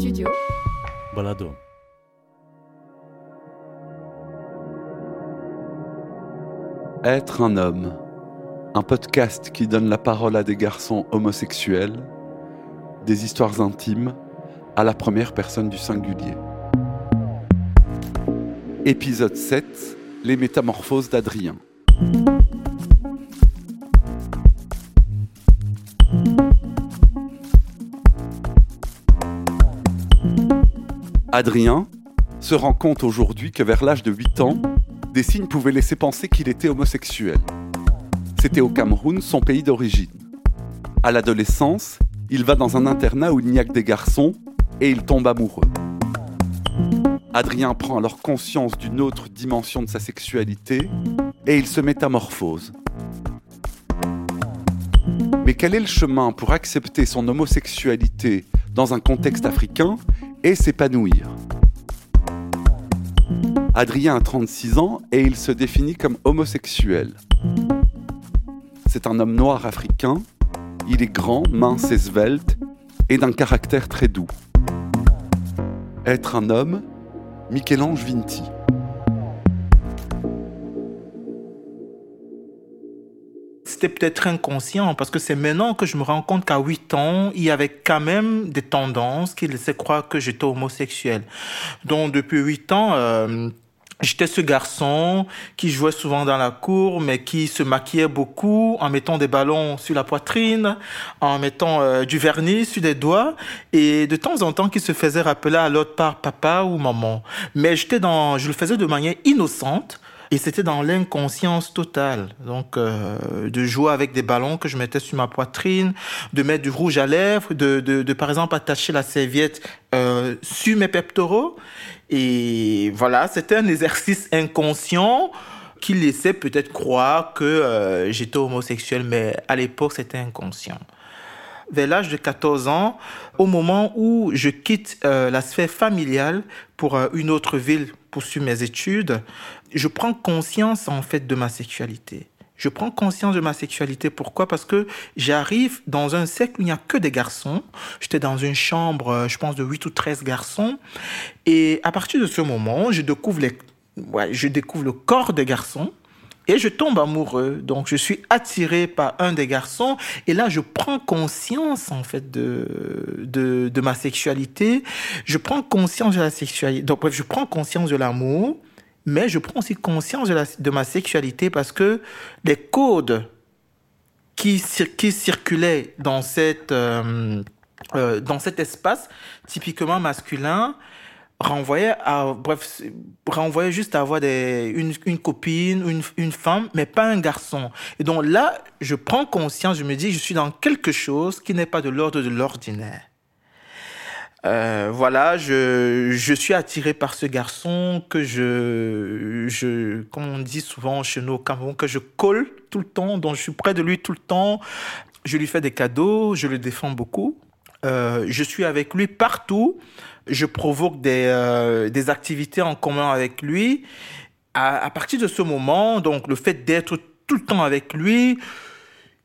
studio. Balado. Être un homme, un podcast qui donne la parole à des garçons homosexuels, des histoires intimes à la première personne du singulier. Épisode 7 Les métamorphoses d'Adrien. Adrien se rend compte aujourd'hui que vers l'âge de 8 ans, des signes pouvaient laisser penser qu'il était homosexuel. C'était au Cameroun, son pays d'origine. À l'adolescence, il va dans un internat où il n'y a que des garçons et il tombe amoureux. Adrien prend alors conscience d'une autre dimension de sa sexualité et il se métamorphose. Mais quel est le chemin pour accepter son homosexualité dans un contexte africain et s'épanouir Adrien a 36 ans et il se définit comme homosexuel. C'est un homme noir africain, il est grand, mince et svelte et d'un caractère très doux. Être un homme, Michel-Ange Vinti. C'était peut-être inconscient parce que c'est maintenant que je me rends compte qu'à 8 ans, il y avait quand même des tendances qui laissaient croire que j'étais homosexuel. Donc depuis 8 ans, euh, J'étais ce garçon qui jouait souvent dans la cour, mais qui se maquillait beaucoup en mettant des ballons sur la poitrine, en mettant euh, du vernis sur les doigts, et de temps en temps qui se faisait rappeler à l'autre par papa ou maman. Mais j'étais dans, je le faisais de manière innocente. Et c'était dans l'inconscience totale. Donc, euh, de jouer avec des ballons que je mettais sur ma poitrine, de mettre du rouge à lèvres, de, de, de par exemple attacher la serviette euh, sur mes pectoraux. Et voilà, c'était un exercice inconscient qui laissait peut-être croire que euh, j'étais homosexuel, mais à l'époque, c'était inconscient. Vers l'âge de 14 ans, au moment où je quitte euh, la sphère familiale pour euh, une autre ville pour suivre mes études, je prends conscience en fait de ma sexualité. Je prends conscience de ma sexualité. Pourquoi? Parce que j'arrive dans un cercle où il n'y a que des garçons. J'étais dans une chambre, je pense, de 8 ou 13 garçons. Et à partir de ce moment, je découvre, les, ouais, je découvre le corps des garçons. Et je tombe amoureux. Donc, je suis attiré par un des garçons. Et là, je prends conscience, en fait, de, de, ma sexualité. Je prends conscience de la sexualité. Donc, je prends conscience de l'amour mais je prends aussi conscience de, la, de ma sexualité parce que les codes qui, qui circulaient dans, cette, euh, euh, dans cet espace typiquement masculin renvoyaient à bref renvoyaient juste à avoir des, une, une copine une, une femme mais pas un garçon et donc là je prends conscience je me dis je suis dans quelque chose qui n'est pas de l'ordre de l'ordinaire euh, voilà, je, je suis attiré par ce garçon que je, je, comme on dit souvent chez nous au Cameroun, que je colle tout le temps, dont je suis près de lui tout le temps. Je lui fais des cadeaux, je le défends beaucoup. Euh, je suis avec lui partout. Je provoque des, euh, des activités en commun avec lui. À, à partir de ce moment, donc le fait d'être tout le temps avec lui,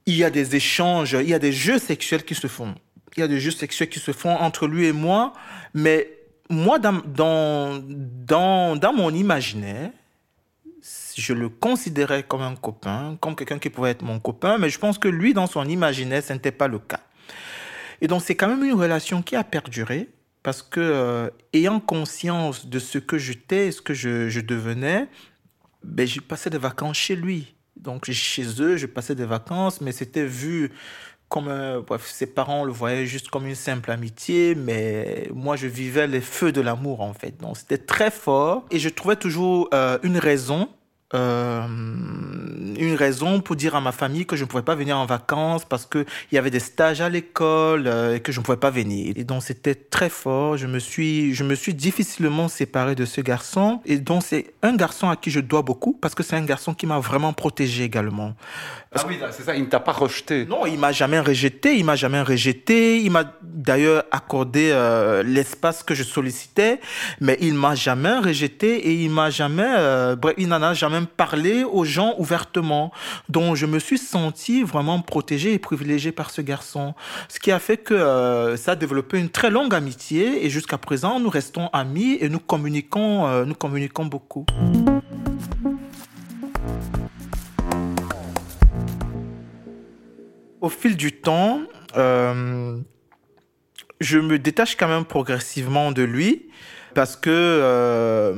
il y a des échanges, il y a des jeux sexuels qui se font il y a des jeux sexuels qui se font entre lui et moi, mais moi, dans, dans, dans, dans mon imaginaire, je le considérais comme un copain, comme quelqu'un qui pouvait être mon copain, mais je pense que lui, dans son imaginaire, ce n'était pas le cas. Et donc, c'est quand même une relation qui a perduré, parce que, euh, ayant conscience de ce que j'étais, ce que je, devenais, ben, j'ai passé des vacances chez lui. Donc, chez eux, je passais des vacances, mais c'était vu comme euh, ses parents le voyaient juste comme une simple amitié, mais moi je vivais les feux de l'amour en fait. Donc c'était très fort et je trouvais toujours euh, une raison euh, une raison pour dire à ma famille que je ne pouvais pas venir en vacances parce qu'il y avait des stages à l'école euh, et que je ne pouvais pas venir. Et donc c'était très fort. Je me suis, je me suis difficilement séparé de ce garçon. Et donc c'est un garçon à qui je dois beaucoup parce que c'est un garçon qui m'a vraiment protégé également. Parce ah oui, c'est ça, il ne t'a pas rejeté. Non, il m'a jamais rejeté, il m'a jamais rejeté. Il m'a d'ailleurs accordé euh, l'espace que je sollicitais, mais il m'a jamais rejeté et il m'a jamais, euh, bref, il n'en a jamais parler aux gens ouvertement. Donc je me suis senti vraiment protégé et privilégié par ce garçon. Ce qui a fait que euh, ça a développé une très longue amitié et jusqu'à présent nous restons amis et nous communiquons, euh, nous communiquons beaucoup. Au fil du temps, euh, je me détache quand même progressivement de lui parce que euh,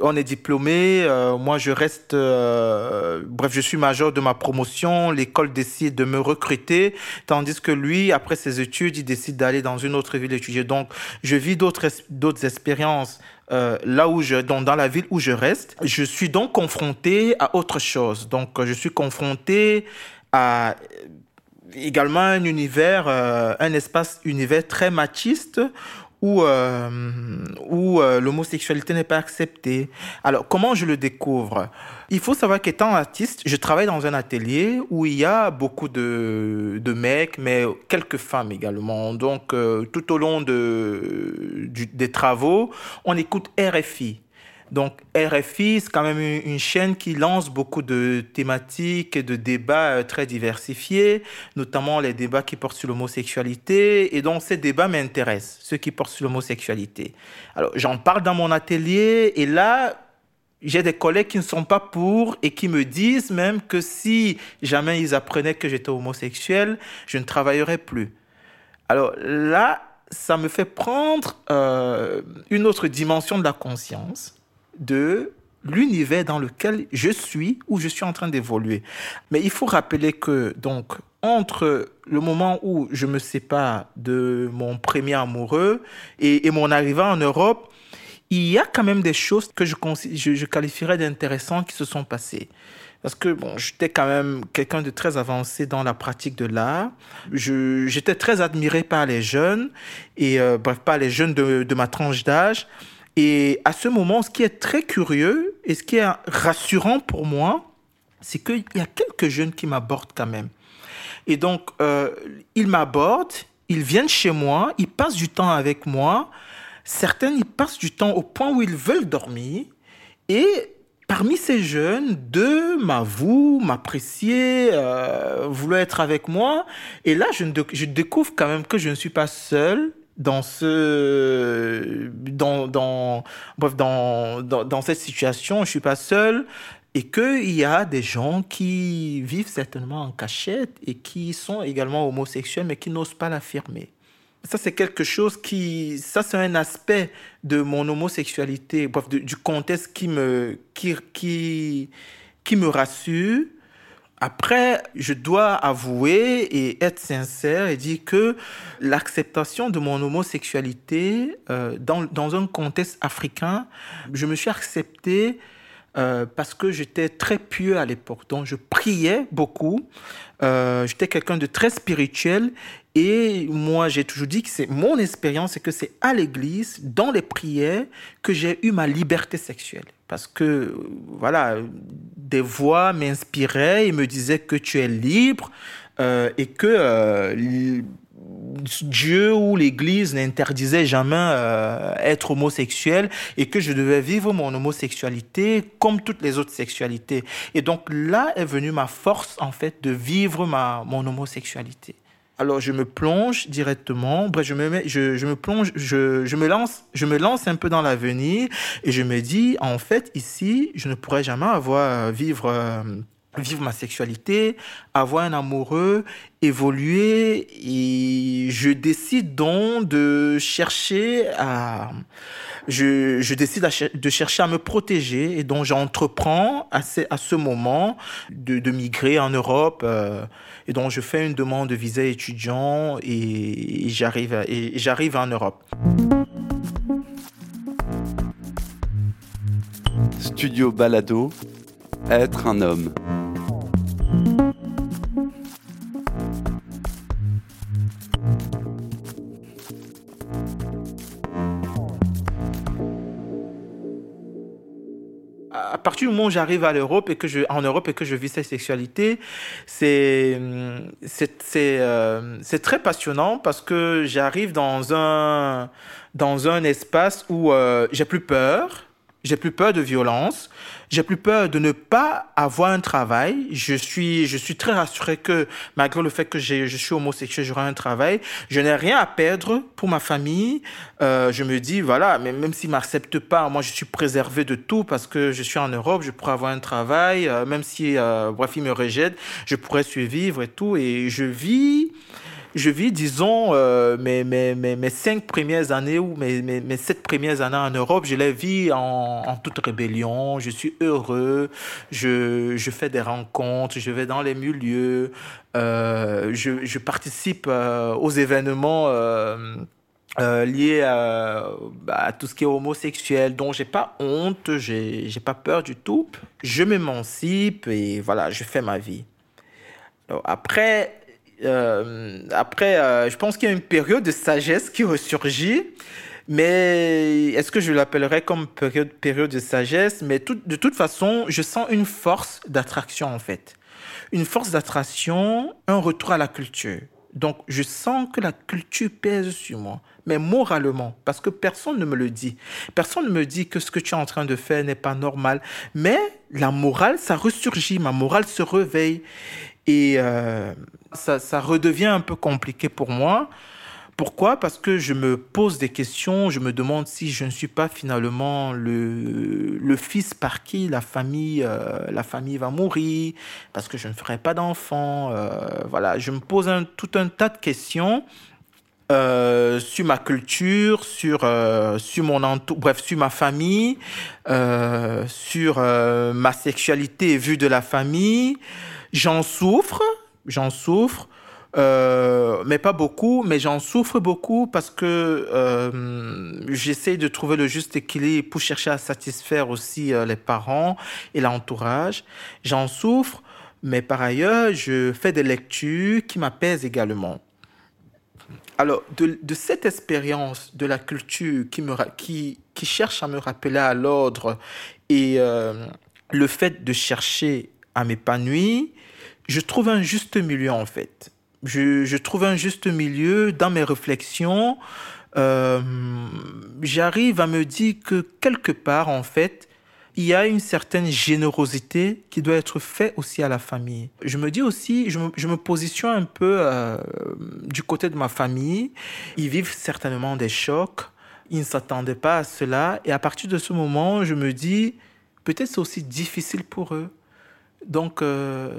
on est diplômé. Euh, moi, je reste. Euh, bref, je suis major de ma promotion. L'école décide de me recruter, tandis que lui, après ses études, il décide d'aller dans une autre ville étudier. Donc, je vis d'autres expériences. là où je dans, dans la ville où je reste, je suis donc confronté à autre chose. Donc, je suis confronté à également un univers, un espace univers très machiste où, euh, où euh, l'homosexualité n'est pas acceptée. Alors, comment je le découvre? Il faut savoir qu'étant artiste, je travaille dans un atelier où il y a beaucoup de, de mecs, mais quelques femmes également. Donc, euh, tout au long de, des travaux, on écoute RFI. Donc RFI, c'est quand même une, chaîne qui lance beaucoup de thématiques et de débats euh, très diversifiés, notamment les débats qui portent sur l'homosexualité. Et donc ces débats m'intéressent, ceux qui portent sur l'homosexualité. Alors j'en parle dans mon atelier et là, j'ai des collègues qui ne sont pas pour et qui me disent même que si jamais ils apprenaient que j'étais homosexuel, je ne travaillerais plus. Alors là, ça me fait prendre euh, une autre dimension de la conscience de l'univers dans lequel je suis ou je suis en train d'évoluer. Mais il faut rappeler que donc entre le moment où je me sépare de mon premier amoureux et, mon arrivée en Europe, il y a quand même des choses que je, je, je qualifierais d'intéressantes qui se sont passées. Parce que bon, j'étais quand même quelqu'un de très avancé dans la pratique de l'art. J'étais très admiré par les jeunes et euh, bref, par les jeunes de, de ma tranche d'âge. Et à ce moment, ce qui est très curieux et ce qui est rassurant pour moi, c'est qu'il y a quelques jeunes qui m'abordent quand même. Et donc, euh, ils m'abordent, ils viennent chez moi, ils passent du temps avec moi. Certains, ils passent du temps au point où ils veulent dormir. Et parmi ces jeunes, deux m'avouent, m'apprécier, euh, vouloir être avec moi. Et là, je, je découvre quand même que je ne suis pas seul dans ce dans dans bref dans, dans, dans cette situation je suis pas seul et qu'il y a des gens qui vivent certainement en cachette et qui sont également homosexuels mais qui n'osent pas l'affirmer. Ça c'est quelque chose qui ça c'est un aspect de mon homosexualité bref du contexte qui me qui qui qui me rassure après, je dois avouer et être sincère et dire que l'acceptation de mon homosexualité euh, dans, dans, un contexte africain, je me suis accepté euh, parce que j'étais très pieux à l'époque. Donc, je priais beaucoup. Euh, j'étais quelqu'un de très spirituel et moi, j'ai toujours dit que c'est mon expérience, c'est que c'est à l'église, dans les prières, que j'ai eu ma liberté sexuelle. Parce que, voilà, des voix m'inspiraient et me disaient que tu es libre euh, et que euh, Dieu ou l'Église n'interdisait jamais euh, être homosexuel et que je devais vivre mon homosexualité comme toutes les autres sexualités. Et donc là est venue ma force, en fait, de vivre ma, mon homosexualité. Alors je me plonge directement, bref, je me mets, je, me plonge, je, je, me lance, je me lance un peu dans l'avenir et je me dis en fait ici, je ne pourrais jamais avoir vivre euh, vivre ma sexualité, avoir un amoureux, évoluer et je décide donc de chercher à je, je décide de chercher à me protéger et donc j'entreprends à ce, à ce moment de, de migrer en Europe euh, et donc je fais une demande de visa étudiant et, j'arrive et j'arrive en Europe. Studio Balado, être un homme. à partir du moment où j'arrive à l'Europe et que je en Europe et que je vis cette sexualité, c'est c'est euh, très passionnant parce que j'arrive dans un dans un espace où euh, j'ai plus peur j'ai plus peur de violence, j'ai plus peur de ne pas avoir un travail. Je suis, je suis très rassuré que malgré le fait que je suis homosexuel, j'aurai un travail. Je n'ai rien à perdre pour ma famille. Euh, je me dis, voilà, mais même s'ils m'acceptent pas, moi je suis préservé de tout parce que je suis en Europe, je pourrais avoir un travail. Euh, même si, euh, bref, ils me rejettent, je pourrais survivre et tout. Et je vis je vis, disons, euh, mes, mes, mes, mes, cinq premières années ou mes, mes, mes, sept premières années en Europe, je les vis en, en toute rébellion. Je suis heureux, je, je fais des rencontres, je vais dans les milieux, euh, je, je, participe euh, aux événements. Euh, euh, liés à, à, tout ce qui est homosexuel, dont j'ai pas honte, j'ai pas peur du tout. Je m'émancipe et voilà, je fais ma vie. Alors après, euh, après, euh, je pense qu'il y a une période de sagesse qui ressurgit. Mais est-ce que je l'appellerais comme période, période de sagesse? Mais de toute façon, je sens une force d'attraction en fait. Une force d'attraction, un retour à la culture. Donc, je sens que la culture pèse sur moi, mais moralement, parce que personne ne me le dit. Personne ne me dit que ce que tu es en train de faire n'est pas normal. Mais la morale, ça ressurgit, ma morale se réveille. Et euh, ça, ça, redevient un peu compliqué pour moi. Pourquoi? Parce que je me pose des questions, je me demande si je ne suis pas finalement le, le fils par qui la famille, euh, la famille va mourir, parce que je ne ferai pas d'enfant. Euh, voilà, je me pose un, tout un tas de questions. Sur ma culture, sur sur mon entour, bref, sur ma famille, sur ma sexualité vue de la famille, J'en souffre, j'en souffre, euh, mais pas beaucoup, mais j'en souffre beaucoup parce que euh, j'essaie de trouver le juste équilibre pour chercher à satisfaire aussi euh, les parents et l'entourage. J'en souffre, mais par ailleurs, je fais des lectures qui m'apaisent également. Alors, de, cette expérience de la culture qui cherche à me rappeler à l'ordre et euh, le fait de chercher à m'épanouir, je trouve un juste milieu en fait. Je, trouve un juste milieu dans mes réflexions. Euh, J'arrive à me dire que quelque part en fait, il y a une certaine générosité qui doit être faite aussi à la famille. Je me dis aussi, je me, je me positionne un peu euh, du côté de ma famille. Ils vivent certainement des chocs. Ils ne s'attendaient pas à cela. Et à partir de ce moment, je me dis, peut-être c'est aussi difficile pour eux. Donc, euh,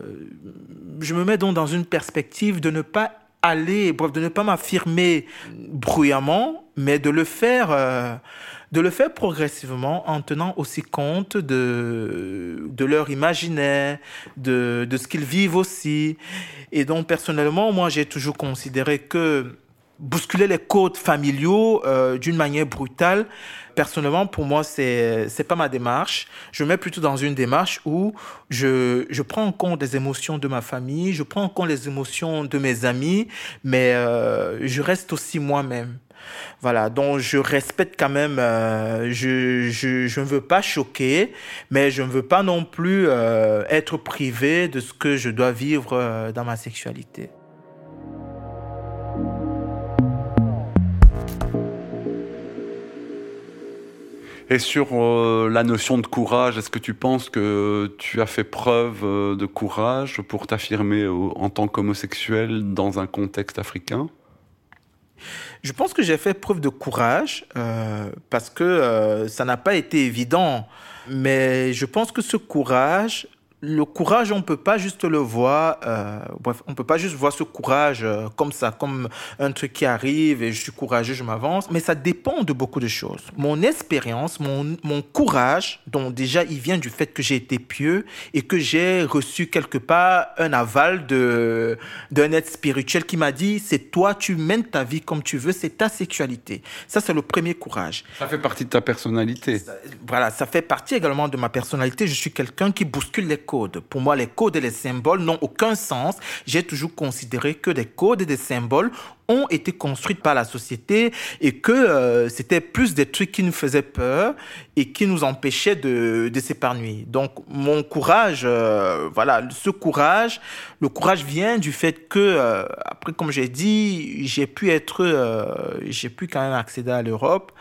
je me mets donc dans une perspective de ne pas aller, bref, de ne pas m'affirmer bruyamment, mais de le faire, euh, de le faire progressivement en tenant aussi compte de, de leur imaginaire, de, de ce qu'ils vivent aussi. Et donc, personnellement, moi, j'ai toujours considéré que bousculer les codes familiaux euh, d'une manière brutale, personnellement, pour moi, c'est c'est pas ma démarche. Je me mets plutôt dans une démarche où je je prends en compte les émotions de ma famille, je prends en compte les émotions de mes amis, mais euh, je reste aussi moi-même. Voilà, donc je respecte quand même, euh, je, je, ne veux pas choquer, mais je ne veux pas non plus euh, être privé de ce que je dois vivre dans ma sexualité. Et sur euh, la notion de courage, est-ce que tu penses que tu as fait preuve euh, de courage pour t'affirmer en tant qu'homosexuel dans un contexte africain? Je pense que j'ai fait preuve de courage euh, parce que euh, ça n'a pas été évident. Mais je pense que ce courage le courage, on peut pas juste le voir, euh, bref, on peut pas juste voir ce courage euh, comme ça, comme un truc qui arrive et je suis courageux, je m'avance, mais ça dépend de beaucoup de choses. Mon expérience, mon, mon courage, dont déjà il vient du fait que j'ai été pieux et que j'ai reçu quelque part un aval de d'un être spirituel qui m'a dit c'est toi, tu mènes ta vie comme tu veux, c'est ta sexualité. Ça c'est le premier courage. Ça fait partie de ta personnalité. Ça, voilà, ça fait partie également de ma personnalité. Je suis quelqu'un qui bouscule les Pour moi, les codes et les symboles n'ont aucun sens. J'ai toujours considéré que des codes et des symboles ont été construites par la société et que euh, c'était plus des trucs qui nous faisaient peur et qui nous empêchaient de, de s'épargner. Donc mon courage, euh, voilà, ce courage, le courage vient du fait que, euh, après comme j'ai dit, j'ai pu être, j'ai pu quand même accéder à l'Europe,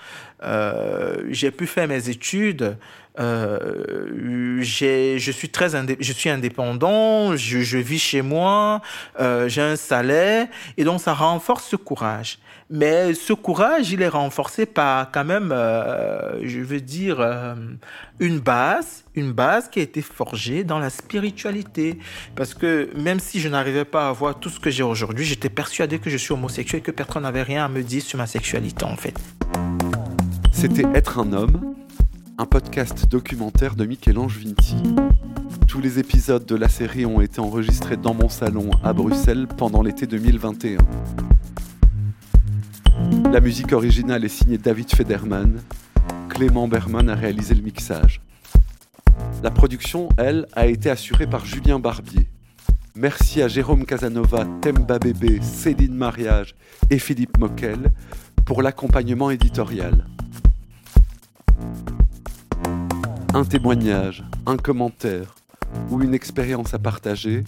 j'ai pu faire mes études. Euh, je suis très je suis indépendant, je, vis chez moi, euh, j'ai un salaire et donc ça renforce ce courage. Mais ce courage, il est renforcé par quand même, euh, je veux dire, euh, une base, une base qui a été forgée dans la spiritualité. Parce que même si je n'arrivais pas à avoir tout ce que j'ai aujourd'hui, j'étais persuadé que je suis homosexuel et que personne n'avait rien à me dire sur ma sexualité en fait. C'était être un homme un podcast documentaire de Michel-Ange Vinti. Tous les épisodes de la série ont été enregistrés dans mon salon à Bruxelles pendant l'été 2021. La musique originale est signée David Federman. Clément Berman a réalisé le mixage. La production, elle, a été assurée par Julien Barbier. Merci à Jérôme Casanova, Temba Bébé, Céline Mariage et Philippe Moquel pour l'accompagnement éditorial un témoignage, un commentaire ou une expérience à partager,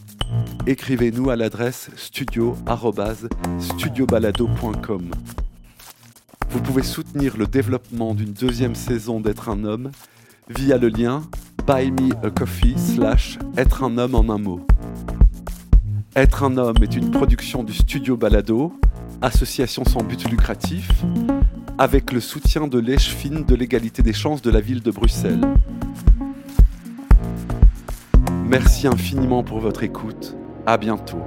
écrivez-nous à l'adresse studio-studiobalado.com. Vous pouvez soutenir le développement d'une deuxième saison d'être un homme via le lien buy me a coffee slash être un homme en un mot. Être un homme est une production du Studio Balado, association sans but lucratif, avec le soutien de l'Echefin de l'égalité des chances de la ville de Bruxelles. Merci infiniment pour votre écoute. À bientôt.